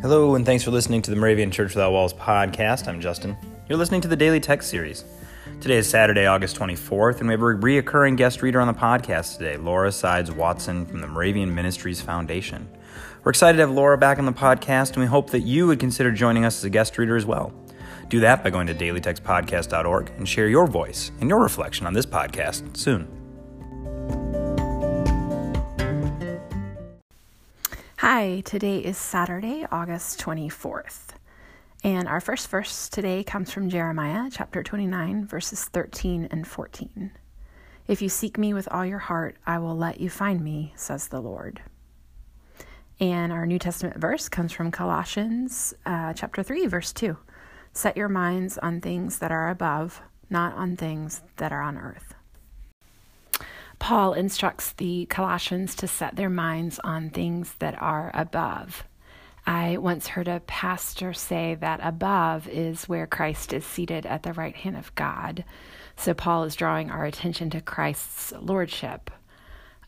Hello, and thanks for listening to the Moravian Church Without Walls podcast. I'm Justin. You're listening to the Daily Text Series. Today is Saturday, August 24th, and we have a reoccurring guest reader on the podcast today, Laura Sides Watson from the Moravian Ministries Foundation. We're excited to have Laura back on the podcast, and we hope that you would consider joining us as a guest reader as well. Do that by going to dailytextpodcast.org and share your voice and your reflection on this podcast soon. Hi, today is Saturday, August 24th. And our first verse today comes from Jeremiah chapter 29, verses 13 and 14. If you seek me with all your heart, I will let you find me, says the Lord. And our New Testament verse comes from Colossians uh, chapter 3, verse 2. Set your minds on things that are above, not on things that are on earth. Paul instructs the Colossians to set their minds on things that are above. I once heard a pastor say that above is where Christ is seated at the right hand of God. So Paul is drawing our attention to Christ's lordship.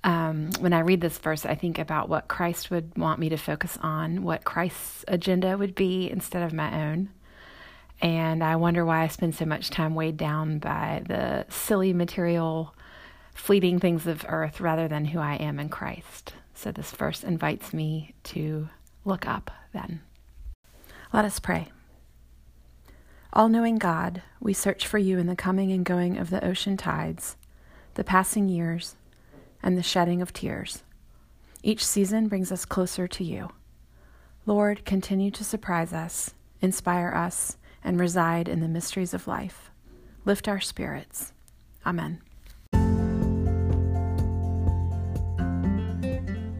Um, when I read this verse, I think about what Christ would want me to focus on, what Christ's agenda would be instead of my own. And I wonder why I spend so much time weighed down by the silly material fleeting things of earth rather than who I am in Christ. So this verse invites me to look up then. Let us pray. All knowing God, we search for you in the coming and going of the ocean tides, the passing years, and the shedding of tears. Each season brings us closer to you. Lord, continue to surprise us, inspire us, and reside in the mysteries of life. Lift our spirits. Amen.